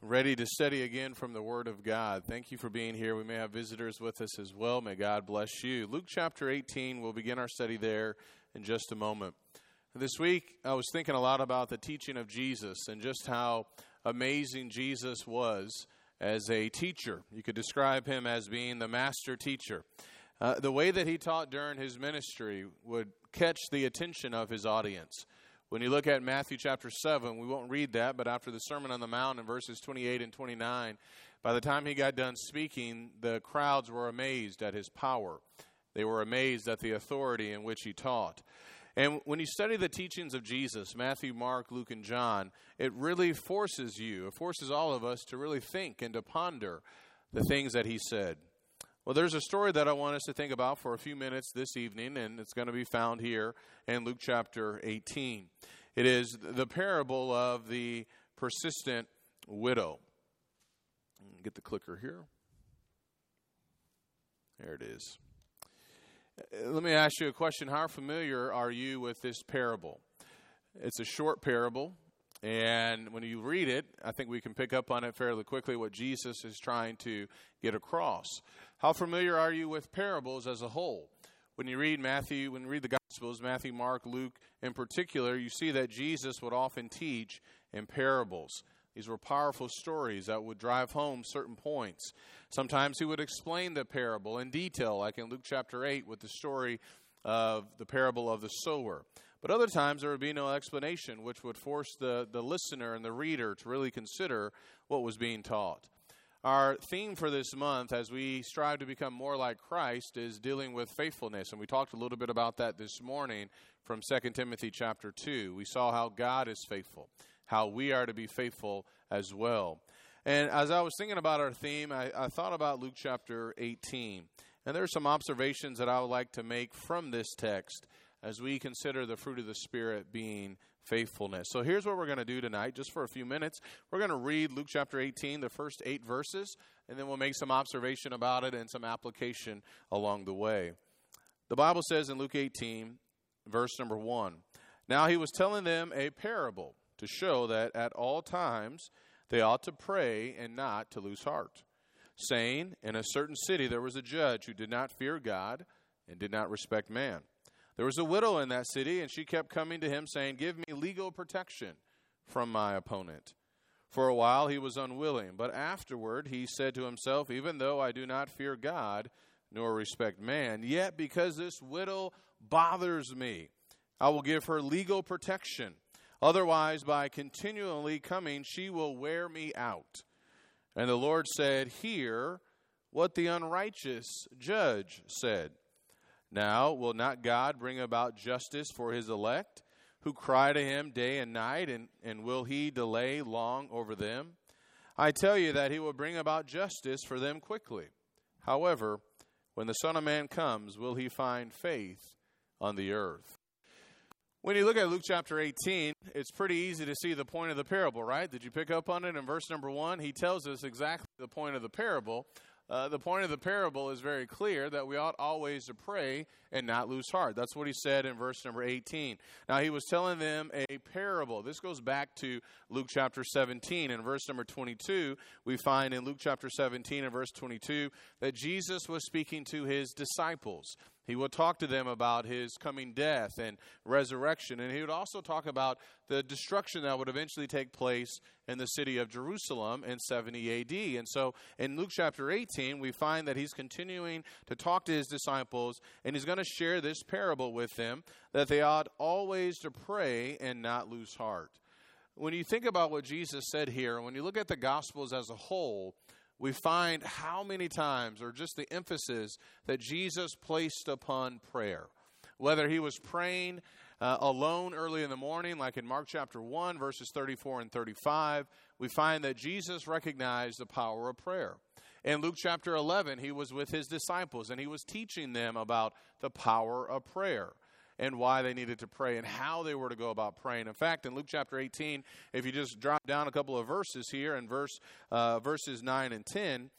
ready to study again from the Word of God. Thank you for being here. We may have visitors with us as well. May God bless you. Luke chapter 18, we'll begin our study there in just a moment. This week, I was thinking a lot about the teaching of Jesus and just how amazing Jesus was as a teacher. You could describe him as being the master teacher. Uh, the way that he taught during his ministry would catch the attention of his audience. When you look at Matthew chapter 7, we won't read that, but after the Sermon on the Mount in verses 28 and 29, by the time he got done speaking, the crowds were amazed at his power. They were amazed at the authority in which he taught. And when you study the teachings of Jesus, Matthew, Mark, Luke, and John, it really forces you, it forces all of us to really think and to ponder the things that he said. Well, there's a story that I want us to think about for a few minutes this evening, and it's going to be found here in Luke chapter 18. It is the parable of the persistent widow. Get the clicker here. There it is. Uh, let me ask you a question. How familiar are you with this parable? It's a short parable, and when you read it, I think we can pick up on it fairly quickly what Jesus is trying to get across. How familiar are you with parables as a whole? When you read Matthew, when you read the Gospels, Matthew, Mark, Luke in particular, you see that Jesus would often teach in parables. These were powerful stories that would drive home certain points. Sometimes he would explain the parable in detail, like in Luke chapter 8 with the story of the parable of the sower. But other times there would be no explanation, which would force the, the listener and the reader to really consider what was being taught. Our theme for this month, as we strive to become more like Christ, is dealing with faithfulness. And we talked a little bit about that this morning from 2 Timothy chapter 2. We saw how God is faithful, how we are to be faithful as well. And as I was thinking about our theme, I, I thought about Luke chapter 18. And there are some observations that I would like to make from this text as we consider the fruit of the Spirit being faithfulness. So here's what we're going to do tonight, just for a few minutes. We're going to read Luke chapter 18, the first eight verses, and then we'll make some observation about it and some application along the way. The Bible says in Luke 18, verse number 1 Now he was telling them a parable to show that at all times they ought to pray and not to lose heart, saying, In a certain city there was a judge who did not fear God and did not respect man. There was a widow in that city, and she kept coming to him, saying, Give me legal protection from my opponent. For a while he was unwilling, but afterward he said to himself, Even though I do not fear God nor respect man, yet because this widow bothers me, I will give her legal protection. Otherwise, by continually coming, she will wear me out. And the Lord said, Hear what the unrighteous judge said. Now, will not God bring about justice for his elect, who cry to him day and night, and, and will he delay long over them? I tell you that he will bring about justice for them quickly. However, when the Son of Man comes, will he find faith on the earth? When you look at Luke chapter 18, it's pretty easy to see the point of the parable, right? Did you pick up on it in verse number one? He tells us exactly the point of the parable. Uh, the point of the parable is very clear that we ought always to pray and not lose heart. That's what he said in verse number 18. Now, he was telling them a parable. This goes back to Luke chapter 17. In verse number 22, we find in Luke chapter 17 and verse 22 that Jesus was speaking to his disciples. He would talk to them about his coming death and resurrection, and he would also talk about the destruction that would eventually take place in the city of Jerusalem in 70 AD. And so in Luke chapter 18, we find that he's continuing to talk to his disciples, and he's going to share this parable with them that they ought always to pray and not lose heart. When you think about what Jesus said here, when you look at the Gospels as a whole, we find how many times, or just the emphasis that Jesus placed upon prayer. Whether he was praying uh, alone early in the morning, like in Mark chapter 1, verses 34 and 35, we find that Jesus recognized the power of prayer. In Luke chapter 11, he was with his disciples and he was teaching them about the power of prayer and why they needed to pray and how they were to go about praying. In fact, in Luke chapter 18, if you just drop down a couple of verses here in verse uh, verses 9 and 10,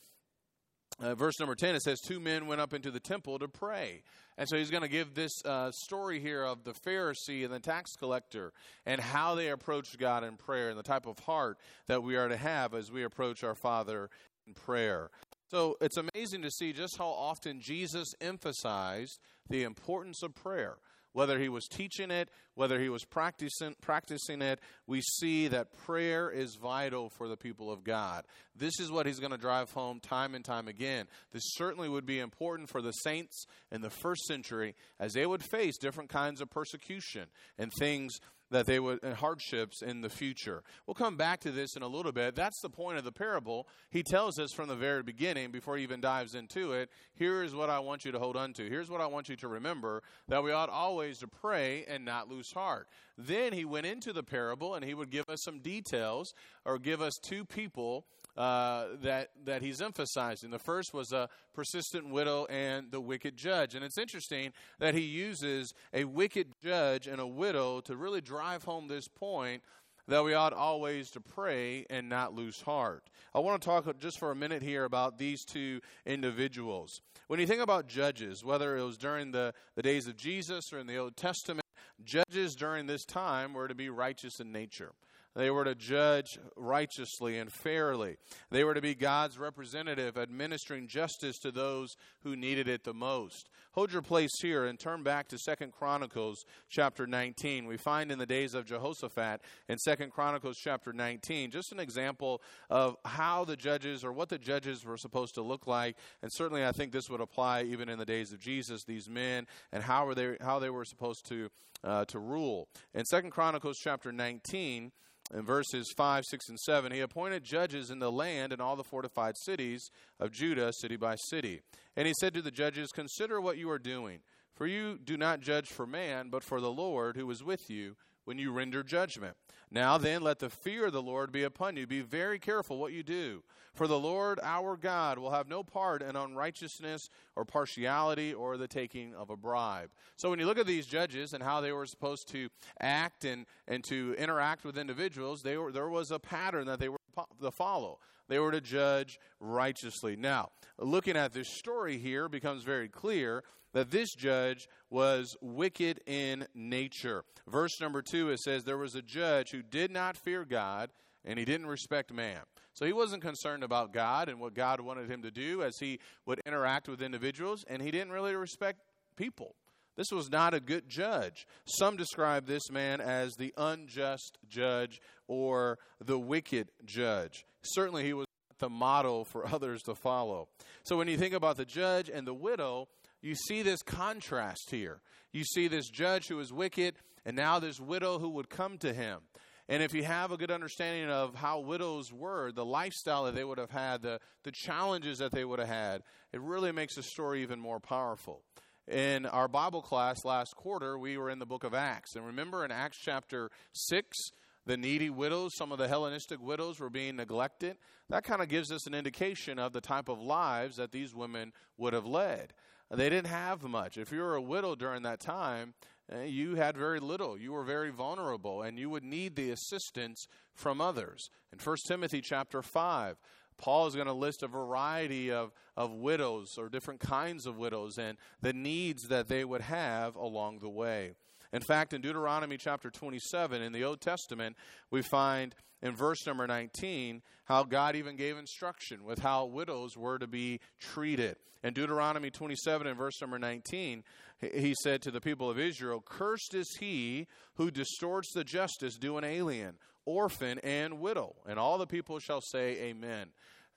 uh, verse number 10, it says, Two men went up into the temple to pray. And so he's going to give this uh, story here of the Pharisee and the tax collector and how they approached God in prayer and the type of heart that we are to have as we approach our Father in prayer. So it's amazing to see just how often Jesus emphasized the importance of prayer whether he was teaching it, whether he was practicing, practicing it, we see that prayer is vital for the people of God. This is what he's going to drive home time and time again. This certainly would be important for the saints in the first century as they would face different kinds of persecution and things that they would and hardships in the future. We'll come back to this in a little bit. That's the point of the parable. He tells us from the very beginning, before he even dives into it, here is what I want you to hold on to. Here's what I want you to remember that we ought always to pray and not lose heart. Then he went into the parable and he would give us some details or give us two people uh, that that he's emphasizing. The first was a persistent widow and the wicked judge, and it's interesting that he uses a wicked judge and a widow to really drive home this point that we ought always to pray and not lose heart. I want to talk just for a minute here about these two individuals. When you think about judges, whether it was during the, the days of Jesus or in the Old Testament, judges during this time were to be righteous in nature. They were to judge righteously and fairly. They were to be God's representative, administering justice to those who needed it the most. Hold your place here and turn back to Second Chronicles chapter 19. We find in the days of Jehoshaphat in Second Chronicles chapter 19 just an example of how the judges or what the judges were supposed to look like. And certainly I think this would apply even in the days of Jesus, these men, and how were they how they were supposed to uh, to rule. In Second Chronicles chapter 19, in verses 5, 6, and 7, he appointed judges in the land and all the fortified cities of Judah, city by city. And he said to the judges, Consider what you are doing, for you do not judge for man, but for the Lord who is with you when you render judgment. Now then, let the fear of the Lord be upon you. Be very careful what you do. For the Lord our God will have no part in unrighteousness or partiality or the taking of a bribe. So when you look at these judges and how they were supposed to act and, and to interact with individuals, they were, there was a pattern that they were to follow. They were to judge righteously. Now, looking at this story here becomes very clear that this judge was wicked in nature. Verse number two, it says, There was a judge who did not fear God and he didn't respect man. So he wasn't concerned about God and what God wanted him to do as he would interact with individuals, and he didn't really respect people. This was not a good judge. Some describe this man as the unjust judge or the wicked judge. Certainly, he was the model for others to follow. So, when you think about the judge and the widow, you see this contrast here. You see this judge who is wicked, and now this widow who would come to him. And if you have a good understanding of how widows were, the lifestyle that they would have had, the, the challenges that they would have had, it really makes the story even more powerful. In our Bible class last quarter, we were in the book of Acts. And remember in Acts chapter 6, the needy widows, some of the Hellenistic widows were being neglected. That kind of gives us an indication of the type of lives that these women would have led. They didn't have much. If you were a widow during that time, eh, you had very little. You were very vulnerable, and you would need the assistance from others. In 1 Timothy chapter 5, Paul is going to list a variety of, of widows or different kinds of widows and the needs that they would have along the way. In fact, in Deuteronomy chapter 27 in the Old Testament, we find in verse number 19 how God even gave instruction with how widows were to be treated. In Deuteronomy 27 and verse number 19, he said to the people of Israel, Cursed is he who distorts the justice due an alien, orphan, and widow. And all the people shall say, Amen.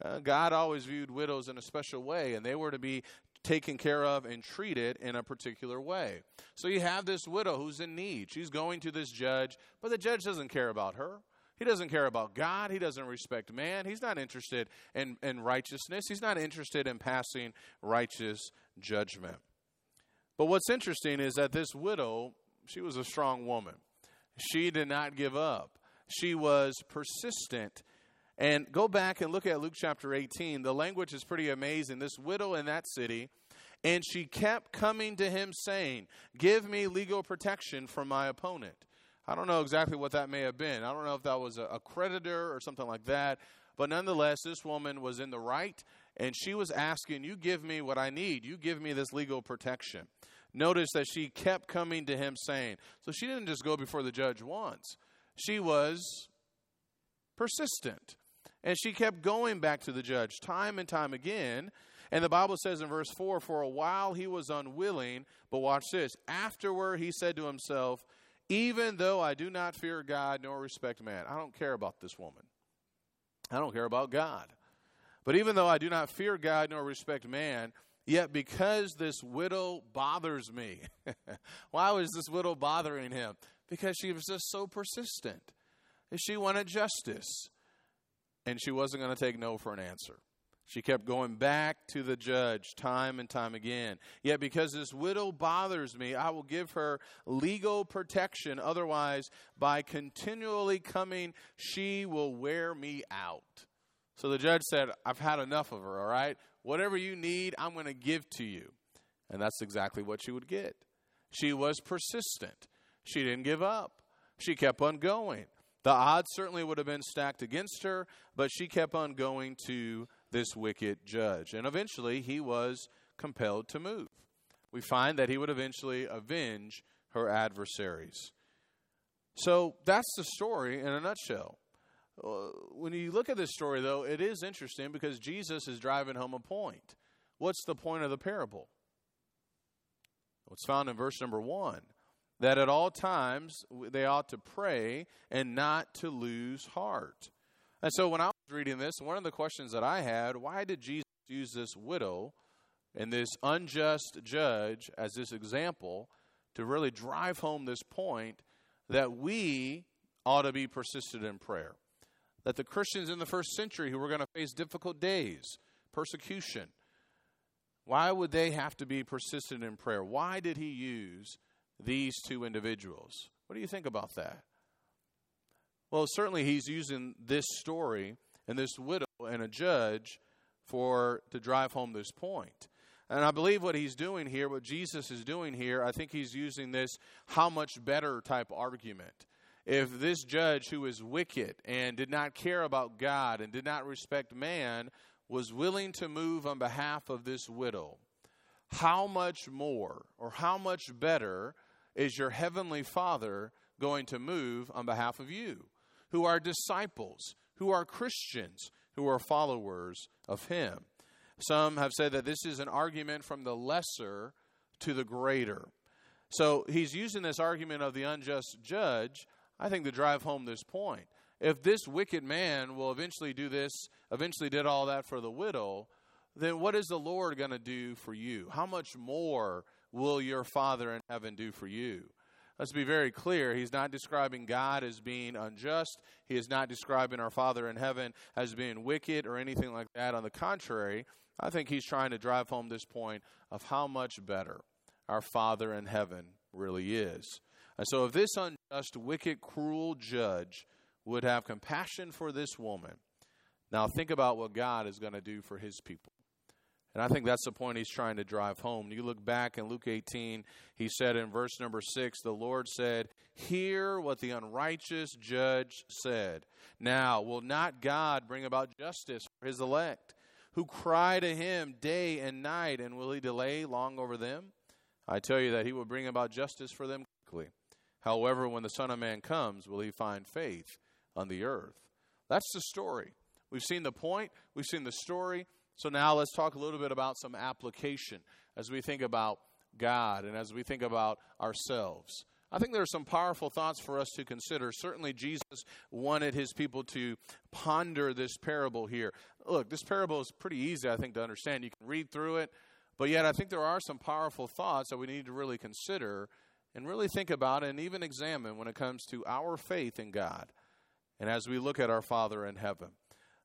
Uh, God always viewed widows in a special way, and they were to be taken care of and treated in a particular way. So you have this widow who's in need. She's going to this judge, but the judge doesn't care about her. He doesn't care about God. He doesn't respect man. He's not interested in, in righteousness. He's not interested in passing righteous judgment. But what's interesting is that this widow, she was a strong woman. She did not give up. She was persistent. And go back and look at Luke chapter 18. The language is pretty amazing. This widow in that city, and she kept coming to him saying, Give me legal protection from my opponent. I don't know exactly what that may have been. I don't know if that was a, creditor or something like that. But nonetheless, this woman was in the right, and she was asking, You give me what I need. You give me this legal protection. Notice that she kept coming to him saying, So she didn't just go before the judge once, she was persistent. And she kept going back to the judge time and time again. And the Bible says in verse 4 For a while he was unwilling, but watch this. Afterward he said to himself, Even though I do not fear God nor respect man, I don't care about this woman. I don't care about God. But even though I do not fear God nor respect man, yet because this widow bothers me, why was this widow bothering him? Because she was just so persistent. She wanted justice and she wasn't going to take no for an answer. She kept going back to the judge time and time again. Yet, because this widow bothers me, I will give her legal protection. Otherwise, by continually coming, she will wear me out. So the judge said, I've had enough of her, all right? Whatever you need, I'm going to give to you. And that's exactly what she would get. She was persistent, she didn't give up, she kept on going. The odds certainly would have been stacked against her, but she kept on going to this wicked judge. And eventually he was compelled to move. We find that he would eventually avenge her adversaries. So that's the story in a nutshell. Uh, when you look at this story, though, it is interesting because Jesus is driving home a point. What's the point of the parable? What's found in verse number one that at all times they ought to pray and not to lose heart. And so when I was reading this, one of the questions that I had, why did Jesus use this widow and this unjust judge as this example to really drive home this point that we ought to be persistent in prayer? That the Christians in the first century who were going to face difficult days, persecution, why would they have to be persistent in prayer? Why did he use these two individuals. What do you think about that? Well, certainly he's using this story and this widow and a judge for to drive home this point. And I believe what he's doing here, what Jesus is doing here, I think he's using this how much better type argument. If this judge who is wicked and did not care about God and did not respect man was willing to move on behalf of this widow, how much more or how much better is your heavenly Father going to move on behalf of you, who are disciples, who are Christians, who are followers of Him. Some have said that this is an argument from the lesser to the greater. So he's using this argument of the unjust judge, I think, to drive home this point. If this wicked man will eventually do this, eventually did all that for the widow, then what is the Lord going to do for you? How much more will your Father in heaven do for you? Let's be very clear. He's not describing God as being unjust. He is not describing our Father in heaven as being wicked or anything like that. On the contrary, I think he's trying to drive home this point of how much better our Father in heaven really is. And so, if this unjust, wicked, cruel judge would have compassion for this woman, now think about what God is going to do for his people. And I think that's the point he's trying to drive home. You look back in Luke 18, he said in verse number 6, the Lord said, Hear what the unrighteous judge said. Now, will not God bring about justice for his elect, who cry to him day and night, and will he delay long over them? I tell you that he will bring about justice for them quickly. However, when the Son of Man comes, will he find faith on the earth? That's the story. We've seen the point, we've seen the story. So now let's talk a little bit about some application as we think about God and as we think about ourselves. I think there are some powerful thoughts for us to consider. Certainly, Jesus wanted his people to ponder this parable here. Look, this parable is pretty easy, I think, to understand. You can read through it, but yet I think there are some powerful thoughts that we need to really consider and really think about and even examine when it comes to our faith in God and as we look at our Father in heaven.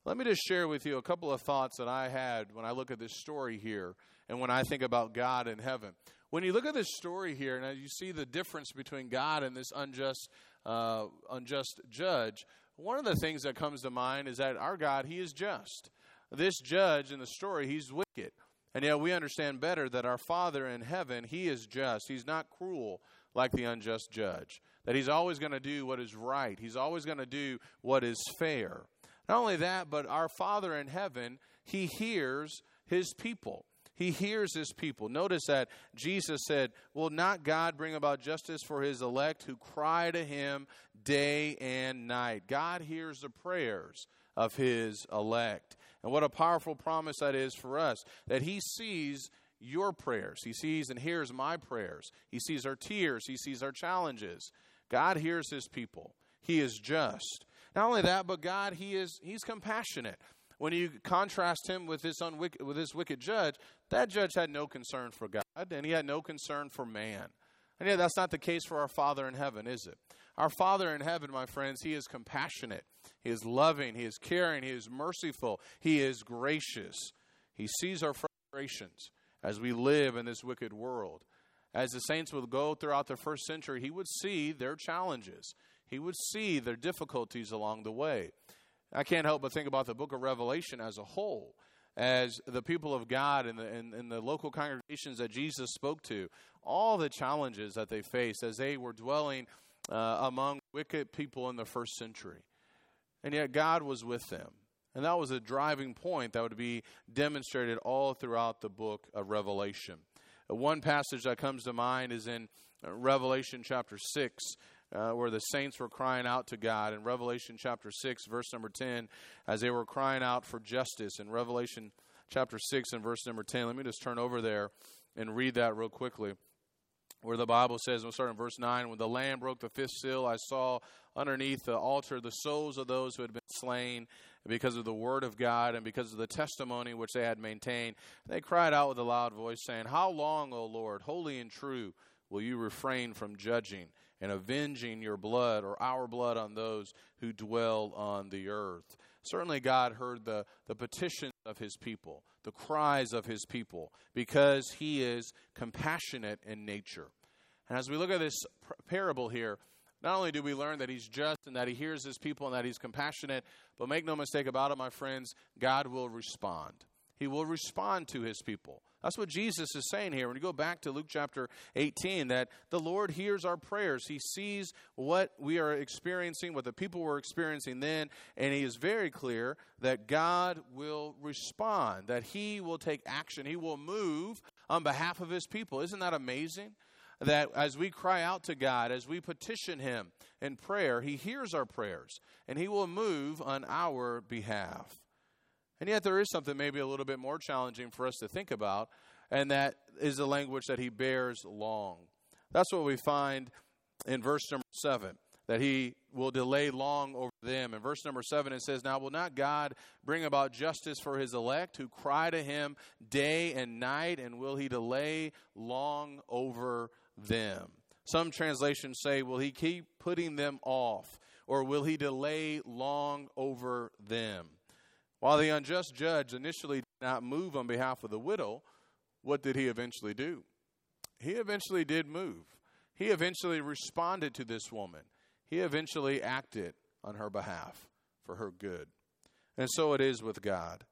Let me just share with you a couple of thoughts that I had when I look at this story here and when I think about God in heaven. When you look at this story here and as you see the difference between God and this unjust, uh, unjust judge, one of the things that comes to mind is that our God, He is just. This judge in the story, He's wicked. And yet we understand better that our Father in heaven, He is just. He's not cruel, like the unjust judge. That he's always going to do what is right, he's always going to do what is fair. Not only that, but our Father in heaven, he hears his people. He hears his people. Notice that Jesus said, Will not God bring about justice for his elect who cry to him day and night? God hears the prayers of his elect. And what a powerful promise that is for us that he sees your prayers. He sees and hears my prayers. He sees our tears. He sees our challenges. God hears his people. He is just. Not only that, but God, he is he's compassionate. When you contrast him with this unwicked, with this wicked judge, that judge had no concern for God and he had no concern for man. And yet that's not the case for our Father in heaven, is it? Our Father in heaven, my friends, he is compassionate. He is loving, he is caring, he is merciful, he is gracious. He sees our frustrations as we live in this wicked world. As the saints would go throughout the first century, he would see their challenges. He would see their difficulties along the way. I can't help but think about the book of Revelation as a whole, as the people of God and the, and, and the local congregations that Jesus spoke to, all the challenges that they faced as they were dwelling uh, among wicked people in the first century. And yet God was with them. And that was a driving point that would be demonstrated all throughout the book of Revelation. One passage that comes to mind is in Revelation chapter 6, uh, where the saints were crying out to God. In Revelation chapter 6, verse number 10, as they were crying out for justice. In Revelation chapter 6 and verse number 10, let me just turn over there and read that real quickly where the Bible says, we'll start in verse 9, when the Lamb broke the fifth seal, I saw underneath the altar the souls of those who had been slain because of the word of God and because of the testimony which they had maintained. They cried out with a loud voice, saying, How long, O Lord, holy and true, will you refrain from judging and avenging your blood or our blood on those who dwell on the earth? Certainly, God heard the, the petitions of his people, the cries of his people, because he is compassionate in nature. And as we look at this parable here, not only do we learn that he's just and that he hears his people and that he's compassionate, but make no mistake about it, my friends, God will respond. He will respond to his people. That's what Jesus is saying here. When you go back to Luke chapter 18, that the Lord hears our prayers. He sees what we are experiencing, what the people were experiencing then, and He is very clear that God will respond, that He will take action, He will move on behalf of His people. Isn't that amazing? that as we cry out to God, as we petition Him in prayer, He hears our prayers and He will move on our behalf. And yet, there is something maybe a little bit more challenging for us to think about, and that is the language that He bears long. That's what we find in verse number 7 that he will delay long over them. In verse number 7, it says, Now will not God bring about justice for his elect who cry to him day and night, and will he delay long over them. Some translations say, Will he keep putting them off? Or will he delay long over them? While the unjust judge initially did not move on behalf of the widow, what did he eventually do? He eventually did move. He eventually responded to this woman. He eventually acted on her behalf for her good. And so it is with God.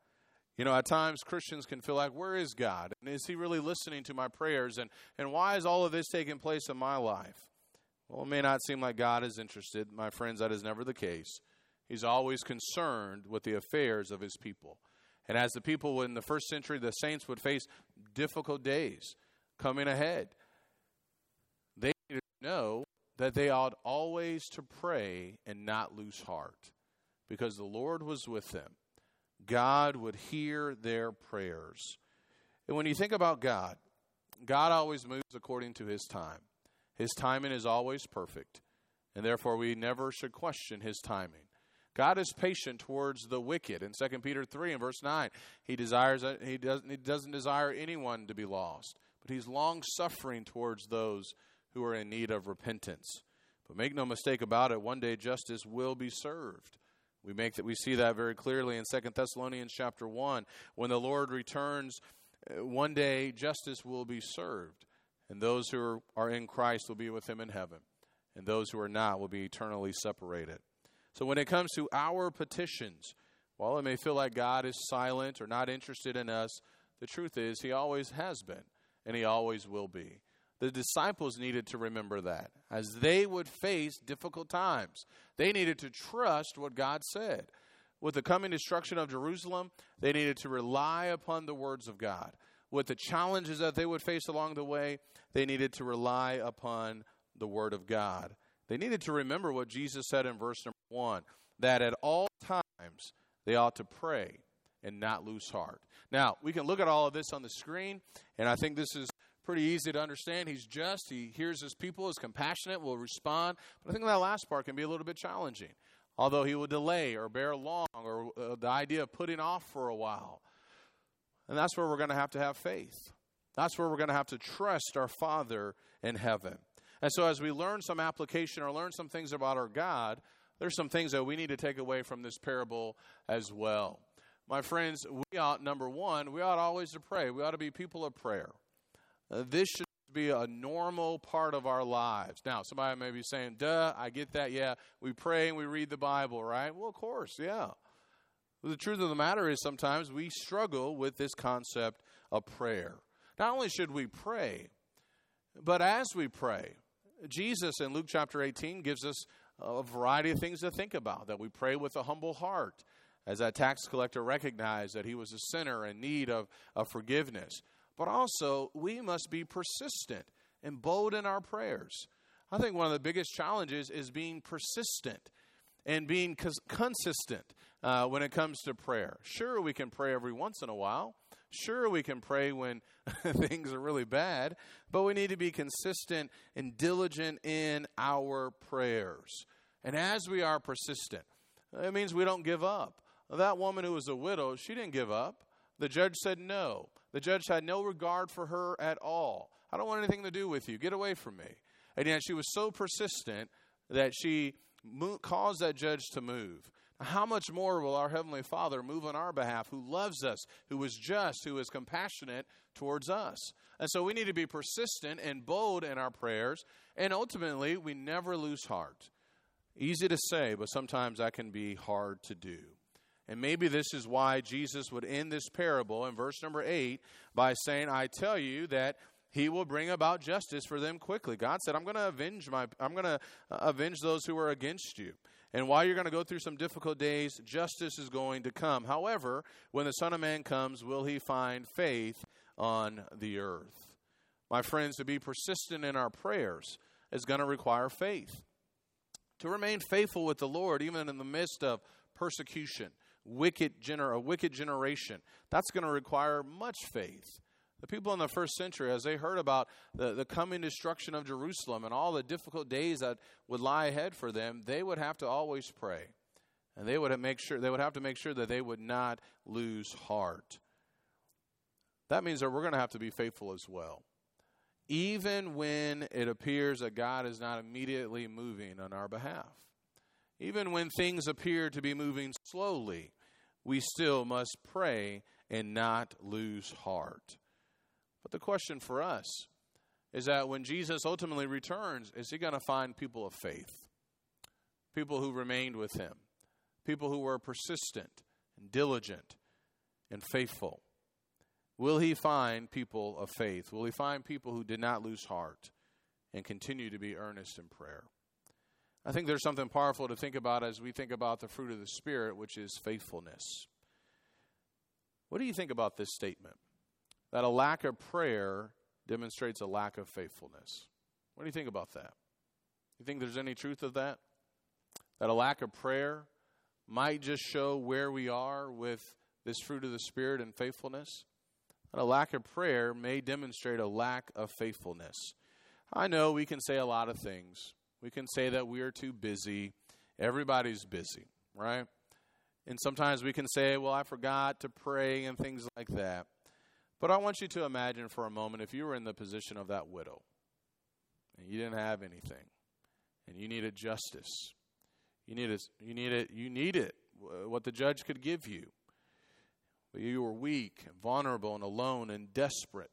You know, at times Christians can feel like, where is God? And is He really listening to my prayers? And, and why is all of this taking place in my life? Well, it may not seem like God is interested. My friends, that is never the case. He's always concerned with the affairs of His people. And as the people in the first century, the saints would face difficult days coming ahead, they know that they ought always to pray and not lose heart because the Lord was with them God would hear their prayers. And when you think about God, God always moves according to his time. His timing is always perfect, and therefore we never should question his timing. God is patient towards the wicked. In 2 Peter 3 and verse 9, he desires he doesn't, he doesn't desire anyone to be lost, but he's long suffering towards those who are in need of repentance. But make no mistake about it, one day justice will be served. We make that we see that very clearly in Second Thessalonians chapter 1. When the Lord returns, uh, one day justice will be served, and those who are in Christ will be with him in heaven, and those who are not will be eternally separated. So when it comes to our petitions, while it may feel like God is silent or not interested in us, the truth is he always has been, and he always will be. The disciples needed to remember that as they would face difficult times. They needed to trust what God said. With the coming destruction of Jerusalem, they needed to rely upon the words of God. With the challenges that they would face along the way, they needed to rely upon the word of God. They needed to remember what Jesus said in verse number one that at all times they ought to pray and not lose heart. Now, we can look at all of this on the screen, and I think this is pretty easy to understand. He's just, he hears his people, is compassionate, will respond. But I think that last part can be a little bit challenging. Although he will delay or bear long, or uh, the idea of putting off for a while. And that's where we're going to have to have faith. That's where we're going to have to trust our Father in heaven. And so, as we learn some application or learn some things about our God, there's some things that we need to take away from this parable as well. My friends, we ought, number one, we ought always to pray. We ought to be people of prayer. Uh, this should be a normal part of our lives. Now, somebody may be saying, duh, I get that. Yeah, we pray and we read the Bible, right? Well, of course, yeah. But the truth of the matter is sometimes we struggle with this concept of prayer. Not only should we pray, but as we pray, Jesus in Luke chapter 18 gives us a variety of things to think about that we pray with a humble heart, as that tax collector recognized that he was a sinner in need of, of forgiveness. But also, we must be persistent and bold in our prayers. I think one of the biggest challenges is being persistent and being cons- consistent uh, when it comes to prayer. Sure, we can pray every once in a while. Sure, we can pray when things are really bad, but we need to be consistent and diligent in our prayers. And as we are persistent, it means we don't give up. That woman who was a widow, she didn't give up. The judge said no. The judge had no regard for her at all. I don't want anything to do with you. Get away from me. And yet she was so persistent that she mo- caused that judge to move. How much more will our Heavenly Father move on our behalf, who loves us, who is just, who is compassionate towards us? And so we need to be persistent and bold in our prayers, and ultimately, we never lose heart. Easy to say, but sometimes that can be hard to do. And maybe this is why Jesus would end this parable in verse number 8 by saying, I tell you that he will bring about justice for them quickly. God said, I'm going to avenge my I'm going to uh, avenge those who are against you. And while you're going to go through some difficult days, justice is going to come. However, when the Son of Man comes, will he find faith on the earth? My friends, to be persistent in our prayers is going to require faith. To remain faithful with the Lord, even in the midst of persecution, wicked gener- a wicked generation, that's going to require much faith. The people in the first century, as they heard about the, the coming destruction of Jerusalem and all the difficult days that would lie ahead for them, they would have to always pray. And they would make sure they would have to make sure that they would not lose heart. That means that we're going to have to be faithful as well. Even when it appears that God is not immediately moving on our behalf. Even when things appear to be moving slowly, we still must pray and not lose heart. But the question for us is that when Jesus ultimately returns, is he going to find people of faith? People who remained with him, people who were persistent and diligent and faithful. Will he find people of faith? Will he find people who did not lose heart and continue to be earnest in prayer? I think there's something powerful to think about as we think about the fruit of the Spirit, which is faithfulness. What do you think about this statement? That a lack of prayer demonstrates a lack of faithfulness. What do you think about that? You think there's any truth of that? That a lack of prayer might just show where we are with this fruit of the Spirit and faithfulness? That a lack of prayer may demonstrate a lack of faithfulness. I know we can say a lot of things. We can say that we are too busy. Everybody's busy, right? And sometimes we can say, well, I forgot to pray and things like that. But I want you to imagine for a moment if you were in the position of that widow and you didn't have anything and you needed justice. You needed you needed you needed what the judge could give you. But you were weak and vulnerable and alone and desperate.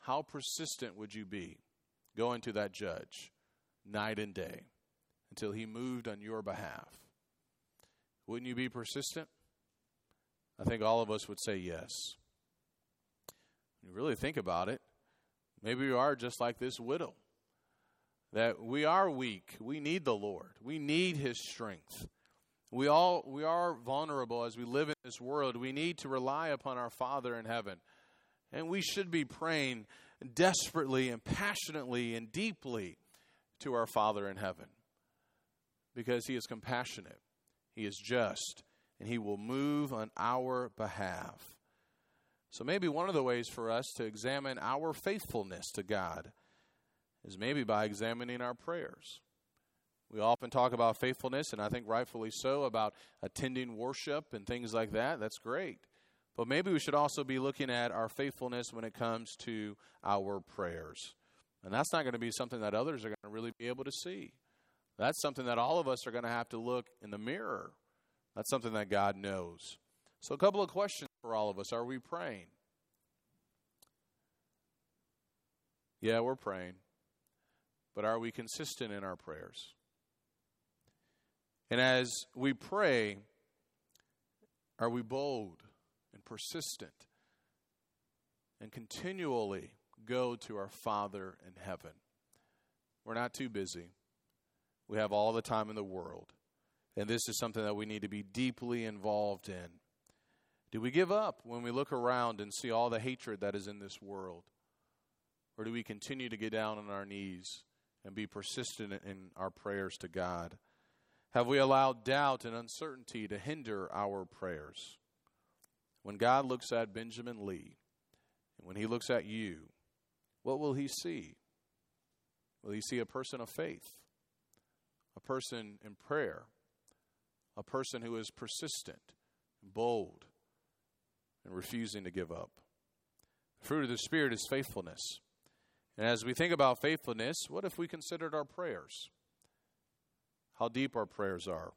How persistent would you be going to that judge night and day until he moved on your behalf? Wouldn't you be persistent? I think all of us would say yes you really think about it, Maybe we are just like this widow, that we are weak. We need the Lord, we need His strength. We all we are vulnerable as we live in this world. We need to rely upon our Father in heaven. And we should be praying desperately and passionately and deeply to our Father in heaven because He is compassionate, He is just, and He will move on our behalf. So, maybe one of the ways for us to examine our faithfulness to God is maybe by examining our prayers. We often talk about faithfulness, and I think rightfully so, about attending worship and things like that. That's great. But maybe we should also be looking at our faithfulness when it comes to our prayers. And that's not going to be something that others are going to really be able to see. That's something that all of us are going to have to look in the mirror. That's something that God knows. So, a couple of questions for all of us Are we praying? Yeah, we're praying. But are we consistent in our prayers? And as we pray, are we bold and persistent and continually go to our Father in heaven? We're not too busy. We have all the time in the world. And this is something that we need to be deeply involved in. Do we give up when we look around and see all the hatred that is in this world? Or do we continue to get down on our knees and be persistent in our prayers to God? Have we allowed doubt and uncertainty to hinder our prayers? When God looks at Benjamin Lee, and when he looks at you, what will he see? Will he see a person of faith, a person in prayer, a person who is persistent, bold, and refusing to give up? The fruit of the Spirit is faithfulness. And as we think about faithfulness, what if we considered our prayers? how deep our prayers are,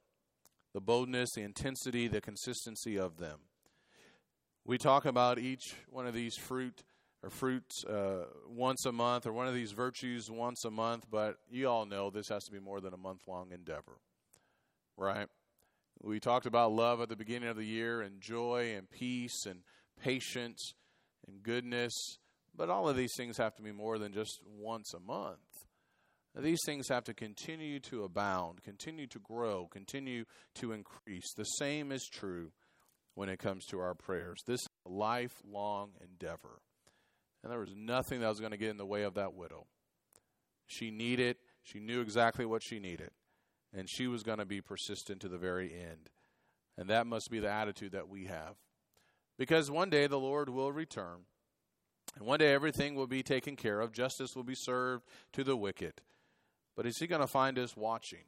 the boldness, the intensity, the consistency of them. We talk about each one of these fruit or fruits uh, once a month, or one of these virtues once a month, but you all know this has to be more than a month long endeavor, right? We talked about love at the beginning of the year, and joy, and peace, and patience, and goodness, but all of these things have to be more than just once a month. These things have to continue to abound, continue to grow, continue to increase. The same is true when it comes to our prayers. This is a lifelong endeavor. And there was nothing that was going to get in the way of that widow. She needed, she knew exactly what she needed, and she was going to be persistent to the very end. And that must be the attitude that we have. Because one day the Lord will return, and one day everything will be taken care of, justice will be served to the wicked. But is he going to find us watching,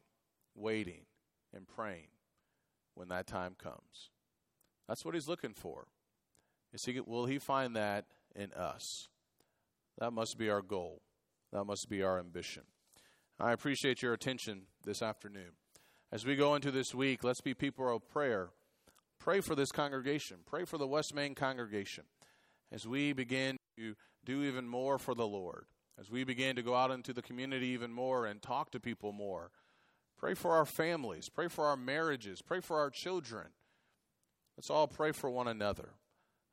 waiting, and praying when that time comes? That's what he's looking for. Is he, will he find that in us? That must be our goal. That must be our ambition. I appreciate your attention this afternoon. As we go into this week, let's be people of prayer. Pray for this congregation. Pray for the West Main congregation as we begin to do even more for the Lord as we begin to go out into the community even more and talk to people more. Pray for our families, pray for our marriages, pray for our children. Let's all pray for one another.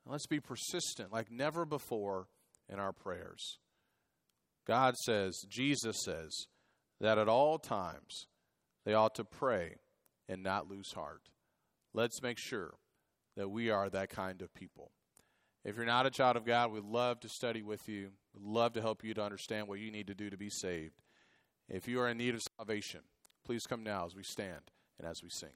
Let's be persistent like never before in our prayers. God says, Jesus says, that at all times they ought to pray and not lose heart. Let's make sure that we are that kind of people. If you're not a child of God, we'd love to study with you. We'd love to help you to understand what you need to do to be saved. If you are in need of salvation, please come now as we stand and as we sing.